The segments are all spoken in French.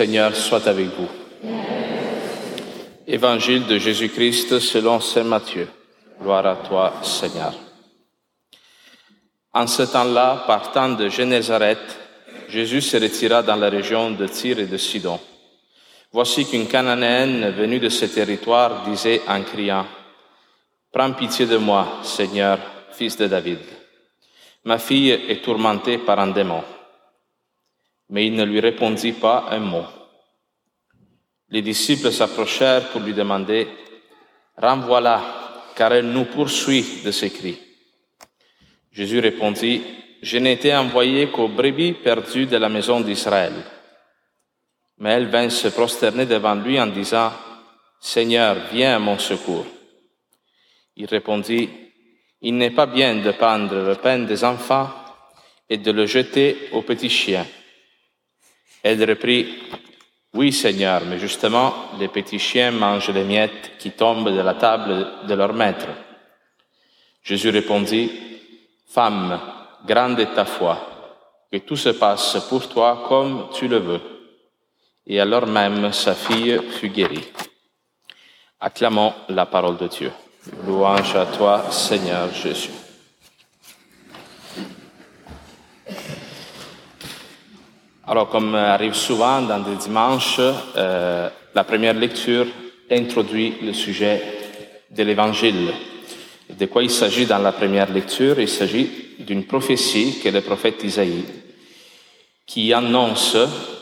Seigneur soit avec vous. Évangile de Jésus-Christ selon Saint Matthieu. Gloire à toi, Seigneur. En ce temps-là, partant de Génézareth, Jésus se retira dans la région de Tyr et de Sidon. Voici qu'une Cananéenne venue de ce territoire disait en criant, Prends pitié de moi, Seigneur, fils de David. Ma fille est tourmentée par un démon mais il ne lui répondit pas un mot. Les disciples s'approchèrent pour lui demander, Renvoie-la, car elle nous poursuit de ses cris. Jésus répondit, Je été envoyé qu'aux brebis perdues de la maison d'Israël. Mais elle vint se prosterner devant lui en disant, Seigneur, viens à mon secours. Il répondit, Il n'est pas bien de prendre le pain des enfants et de le jeter aux petits chiens. Elle reprit, Oui Seigneur, mais justement, les petits chiens mangent les miettes qui tombent de la table de leur maître. Jésus répondit, Femme, grande est ta foi, que tout se passe pour toi comme tu le veux. Et alors même sa fille fut guérie. Acclamons la parole de Dieu. Louange à toi, Seigneur Jésus. Alors, comme arrive souvent dans des dimanches, euh, la première lecture introduit le sujet de l'Évangile. De quoi il s'agit dans la première lecture? Il s'agit d'une prophétie que le prophète Isaïe, qui annonce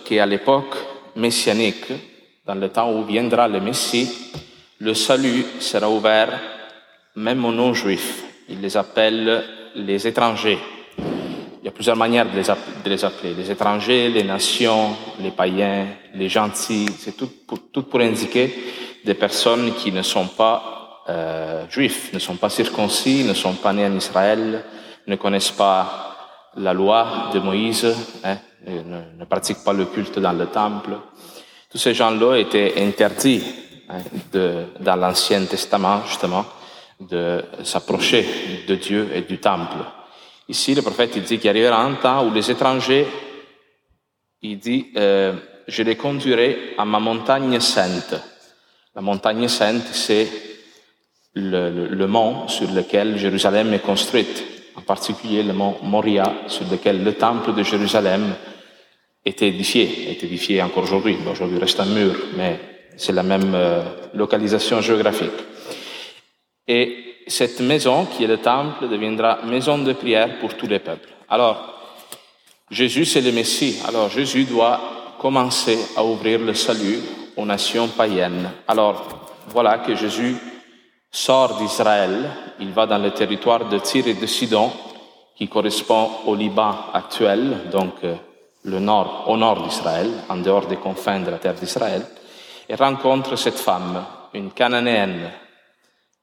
qu'à l'époque messianique, dans le temps où viendra le Messie, le salut sera ouvert même aux non-juifs. Il les appelle les étrangers. Y a plusieurs manières de les, appeler. Les étrangers, les nations, les païens, les gentils. C'est tout pour, tout pour indiquer des personnes qui ne sont pas euh, juifs, ne sont pas circoncis, ne sont pas nés en Israël, ne connaissent pas la loi de Moïse, hein, ne, ne, pratiquent pas le culte dans le temple. Tous ces gens-là étaient interdits hein, de, dans l'Ancien Testament, justement, de s'approcher de Dieu et du temple. Ici, le prophète il dit qu'il arrivera un temps où les étrangers, il dit, euh, je les conduirai à ma montagne sainte. La montagne sainte, c'est le, mont sur lequel Jérusalem est construite, en particulier le mont Moria, sur lequel le temple de Jérusalem est édifié, est édifié encore aujourd'hui. Aujourd'hui, il reste un mur, mais c'est la même euh, localisation géographique. Et cette maison, qui est le temple, deviendra maison de prière pour tous les peuples. Alors, Jésus, c'est le Messie. Alors, Jésus doit commencer à ouvrir le salut aux nations païennes. Alors, voilà que Jésus sort d'Israël. Il va dans le territoire de Tyr et de Sidon, qui correspond au Liban actuel, donc euh, le nord, au nord d'Israël, en dehors des confins de la terre d'Israël, et rencontre cette femme, une cananéenne,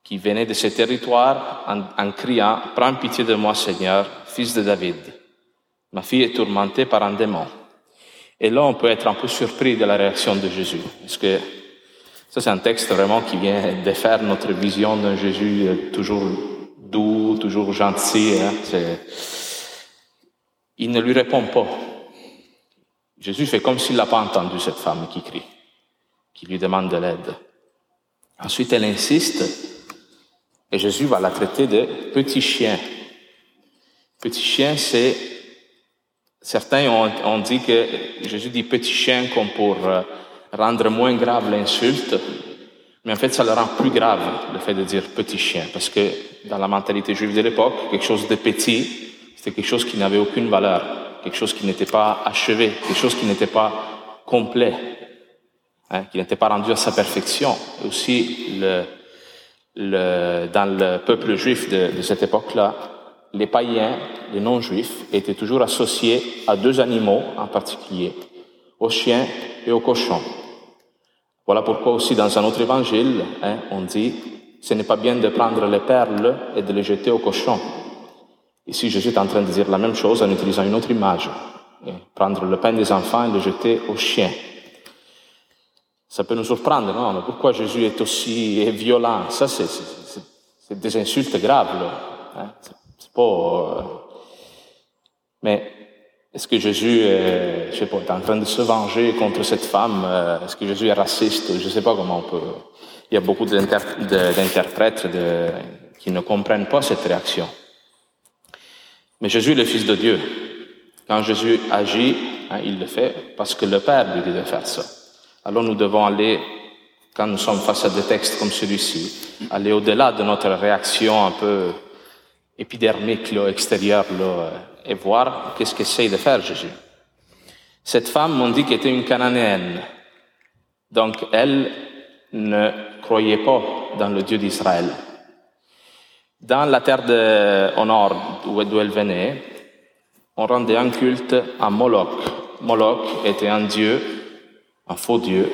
qui venait de ce territoire en, criant Prends pitié de moi, Seigneur, fils de David. Ma fille est tourmentée par un démon. Et là, on peut être un peu surpris de la réaction de Jésus, parce que ça, c'est un texte vraiment qui vient défaire notre vision d'un Jésus toujours doux, toujours gentil. Hein? Il ne lui répond pas. Jésus fait comme s'il n'a pas entendu cette femme qui crie, qui lui demande de l'aide. Ensuite, elle insiste et Jésus va la traiter de petit chien. Petit chien, c'est... Certains ont, ont, dit que Jésus dit petit chien comme pour euh, rendre moins grave l'insulte, mais en fait, ça le rend plus grave, le fait de dire petit chien, parce que dans la mentalité juive de l'époque, quelque chose de petit, c'était quelque chose qui n'avait aucune valeur, quelque chose qui n'était pas achevé, quelque chose qui n'était pas complet, hein, qui n'était pas rendu à sa perfection. Et aussi, le, dans le peuple juif de, cette époque-là, les païens, les non-juifs, étaient toujours associés à deux animaux en particulier, aux chiens et aux cochons. Voilà pourquoi aussi dans un autre évangile, hein, on dit, ce n'est pas bien de prendre les perles et de les jeter aux cochons. Ici, Jésus est en train de dire la même chose en utilisant une autre image. Prendre le pain des enfants et le jeter aux chiens. Ça peut nous surprendre, non? Mais pourquoi Jésus est aussi violent? Ça, c'est des insultes graves. Là. Hein? C'est pas. Euh... Mais est-ce que Jésus est, je sais pas, est en train de se venger contre cette femme? Euh, Est-ce que Jésus est raciste? Je ne sais pas comment on peut. Il y a beaucoup d'interprètes qui ne comprennent pas cette réaction. Mais Jésus est le Fils de Dieu. Quand Jésus agit, hein, il le fait parce que le Père lui dit de faire ça. Alors nous devons aller, quand nous sommes face à des textes comme celui-ci, aller au-delà de notre réaction un peu épidermique, là, extérieure, là, et voir qu'est-ce qu'essaye de faire Jésus. Cette femme, on dit qu'elle était une cananéenne. Donc, elle ne croyait pas dans le Dieu d'Israël. Dans la terre de, au nord, d'où elle venait, on rendait un culte à Moloch. Moloch était un dieu, un faux dieu,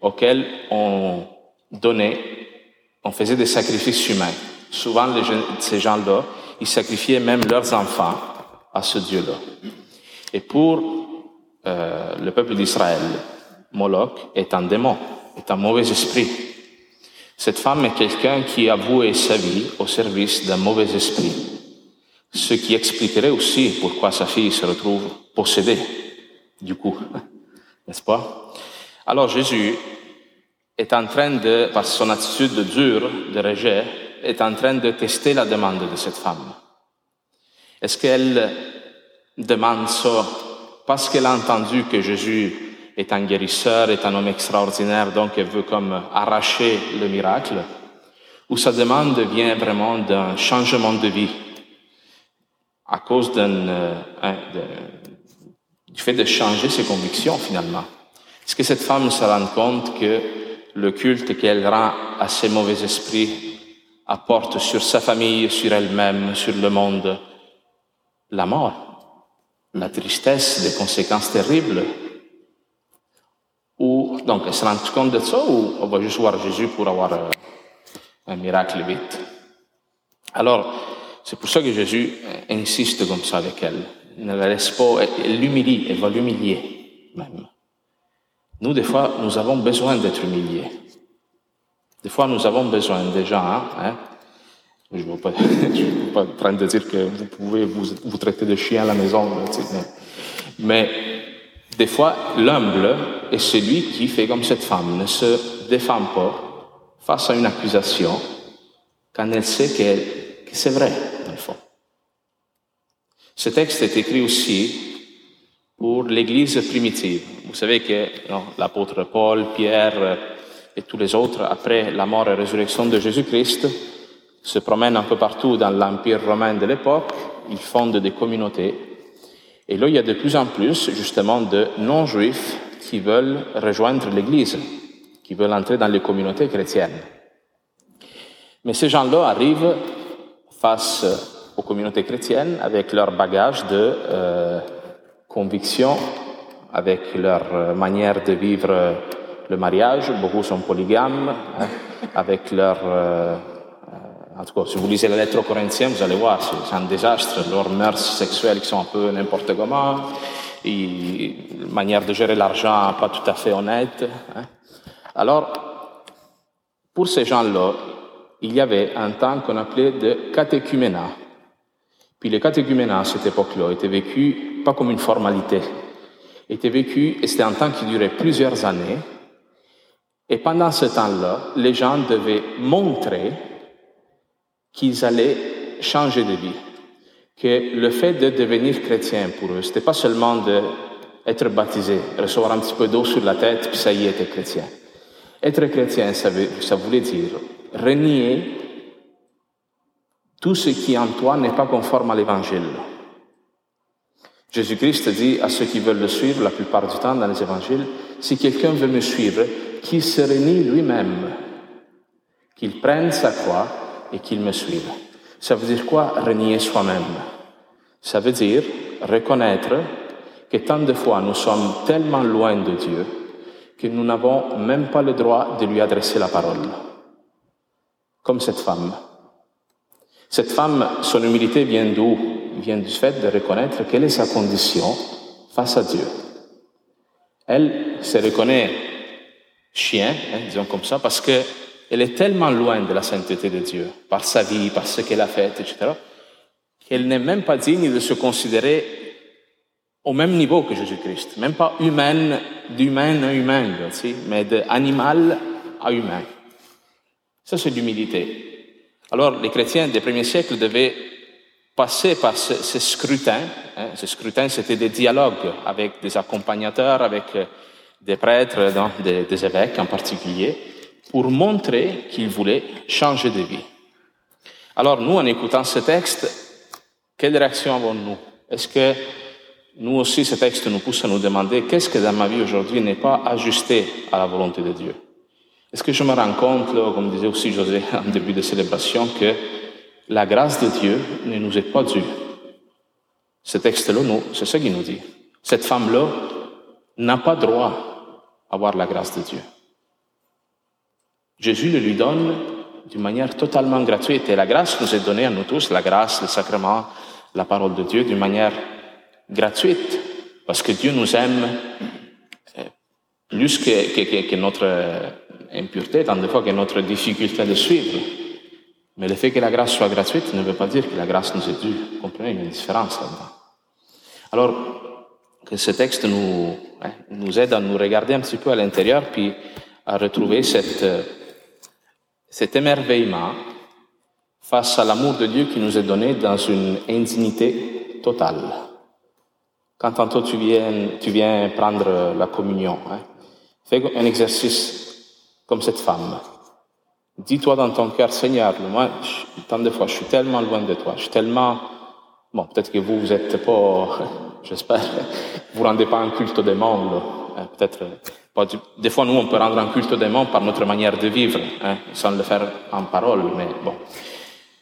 auquel on donnait, on faisait des sacrifices humains. Souvent, ces gens-là, ils sacrifiaient même leurs enfants à ce Dieu-là. Et pour euh, le peuple d'Israël, Moloch est un démon, est un mauvais esprit. Cette femme est quelqu'un qui a voué sa vie au service d'un mauvais esprit, ce qui expliquerait aussi pourquoi sa fille se retrouve possédée, du coup, n'est-ce pas? Alors Jésus est en train de, par son attitude dure, de rejet, est en train de tester la demande de cette femme. Est-ce qu'elle demande ça parce qu'elle a entendu que Jésus est un guérisseur, est un homme extraordinaire, donc elle veut comme arracher le miracle? Ou sa demande vient vraiment d'un changement de vie à cause d'un, euh, du fait de changer ses convictions finalement Est-ce que cette femme se rend compte que le culte qu'elle rend à ses mauvais esprits apporte sur sa famille, sur elle-même, sur le monde, la mort, la tristesse, des conséquences terribles? Ou, donc, elle se rend compte de ça ou on va juste voir Jésus pour avoir euh, un miracle vite? Alors, c'est pour ça que Jésus insiste comme ça avec elle. Elle l'humilie, elle va l'humilier même. Nous, des fois, nous avons besoin d'être humiliés. Des fois, nous avons besoin des gens, hein, je ne veux veux pas en train de dire que vous pouvez vous, vous traiter de chien à la maison, mais, des fois, l'humble est celui qui fait comme cette femme, ne se défend pas face à une accusation quand elle sait que c'est vrai, dans le fond. Ce texte est écrit aussi pour l'Église primitive. Vous savez que l'apôtre Paul, Pierre et tous les autres, après la mort et résurrection de Jésus-Christ, se promènent un peu partout dans l'Empire romain de l'époque, ils fondent des communautés. Et là, il y a de plus en plus, justement, de non-juifs qui veulent rejoindre l'Église, qui veulent entrer dans les communautés chrétiennes. Mais ces gens-là arrivent face aux communautés chrétiennes avec leur bagage de euh, conviction, avec leur manière de vivre le mariage, beaucoup sont polygames, hein, avec leur euh, en tout cas, si vous lisez la lettre aux Corinthiens, vous allez voir, c'est un désastre. Leurs mœurs sexuelles qui sont un peu n'importe comment, et manière de gérer l'argent pas tout à fait honnête. Hein. Alors, pour ces gens-là, il y avait un temps qu'on appelait de catéchuménat. Puis le catéchuménat, à cette époque-là, était vécu pas comme une formalité, était vécu, et c'était un temps qui durait plusieurs années. Et pendant ce temps-là, les gens devaient montrer qu'ils allaient changer de vie. Que le fait de devenir chrétien pour eux, c'était pas seulement d'être baptisé, recevoir un petit peu d'eau sur la tête, puis ça y est, chrétien. Être chrétien, ça, ça voulait dire renier tout ce qui en toi n'est pas conforme à l'évangile. Jésus-Christ dit à ceux qui veulent le suivre la plupart du temps dans les évangiles, si quelqu'un veut me suivre, qu'il se renie lui-même, qu'il prenne sa croix et qu'il me suive. Ça veut dire quoi renier soi-même? Ça veut dire reconnaître que tant de fois nous sommes tellement loin de Dieu que nous n'avons même pas le droit de lui adresser la parole. Comme cette femme. Cette femme, son humilité vient d'où? Vient du fait de reconnaître quelle est sa condition face à Dieu. Elle se reconnaît chien, hein, disons comme ça, parce que elle est tellement loin de la sainteté de Dieu, par sa vie, par ce qu'elle a fait, etc., qu'elle n'est même pas digne de se considérer au même niveau que Jésus-Christ, même pas humaine, d'humain à humain, mais d'animal à humain. Ça, c'est l'humilité. Alors, les chrétiens des premiers siècles devaient passer par ce, scrutin. Hein. Ce scrutin, c'était des dialogues avec des accompagnateurs, avec euh, des prêtres, des, des évêques en particulier, pour montrer qu'ils voulaient changer de vie. Alors, nous, en écoutant ce texte, quelle réaction avons-nous? Est-ce que nous aussi, ce texte nous pousse à nous demander qu'est-ce que dans ma vie aujourd'hui n'est pas ajusté à la volonté de Dieu? Est-ce que je me rends compte, comme disait aussi José en début de célébration, que la grâce de Dieu ne nous est pas due? Ce texte-là, c'est ce qu'il nous dit. Cette femme-là n'a pas droit à avoir la grâce de Dieu. Jésus le lui donne d'une manière totalement gratuite. Et la grâce nous est donnée à nous tous, la grâce, le sacrement, la parole de Dieu, d'une manière gratuite, parce que Dieu nous aime euh, plus que, que, que, notre euh, impureté, tant de fois que notre difficulté de suivre. Mais le fait que la grâce soit gratuite ne veut pas dire que la grâce nous est due. Vous comprenez, il une différence là-dedans. Alors, que ce texte nous, hein, nous aide à nous regarder un petit peu à l'intérieur, puis à retrouver cette, cet émerveillement face à l'amour de Dieu qui nous est donné dans une indignité totale. Quand tantôt tu viens, tu viens prendre la communion, hein, fais un exercice comme cette femme. Dis-toi dans ton cœur, Seigneur, moi, tant de fois, je suis tellement loin de toi, je suis tellement... Bon, peut-être que vous, vous êtes pas, j'espère, vous rendez pas un culte des mondes, hein, peut-être pas Des fois, nous, on peut rendre un culte des mondes par notre manière de vivre, hein, sans le faire en parole, mais bon,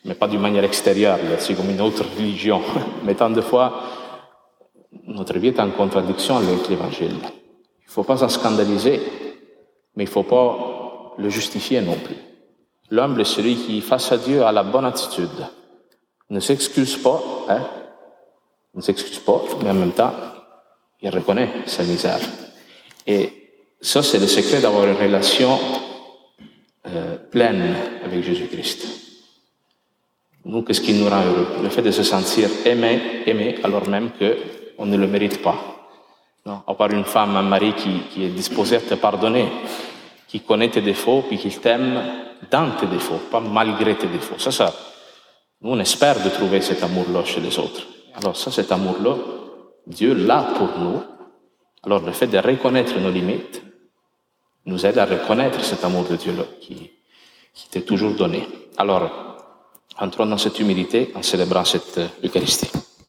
mais pas d'une manière extérieure, c'est comme une autre religion. Mais tant de fois, notre vie est en contradiction avec l'Évangile. Il ne faut pas s'en scandaliser, mais il ne faut pas le justifier non plus. L'humble est celui qui, face à Dieu, a la bonne attitude. Ne s'excuse pas, hein, ne s'excuse pas, mais en même temps, il reconnaît sa misère. Et ça, c'est le secret d'avoir une relation euh, pleine avec Jésus-Christ. Nous, qu'est-ce qui nous rend heureux? Le fait de se sentir aimé, aimé, alors même que on ne le mérite pas. Non, à part une femme, un mari qui, qui est disposé à te pardonner, qui connaît tes défauts, puis qui t'aime dans tes défauts, pas malgré tes défauts. Ça, ça, nous, on espère de trouver cet amour-là chez les autres. Alors ça, cet amour-là, Dieu l'a pour nous. Alors le fait de reconnaître nos limites nous aide à reconnaître cet amour de Dieu-là qui, qui t'est toujours donné. Alors, entrons dans cette humilité en célébrant cette Eucharistie.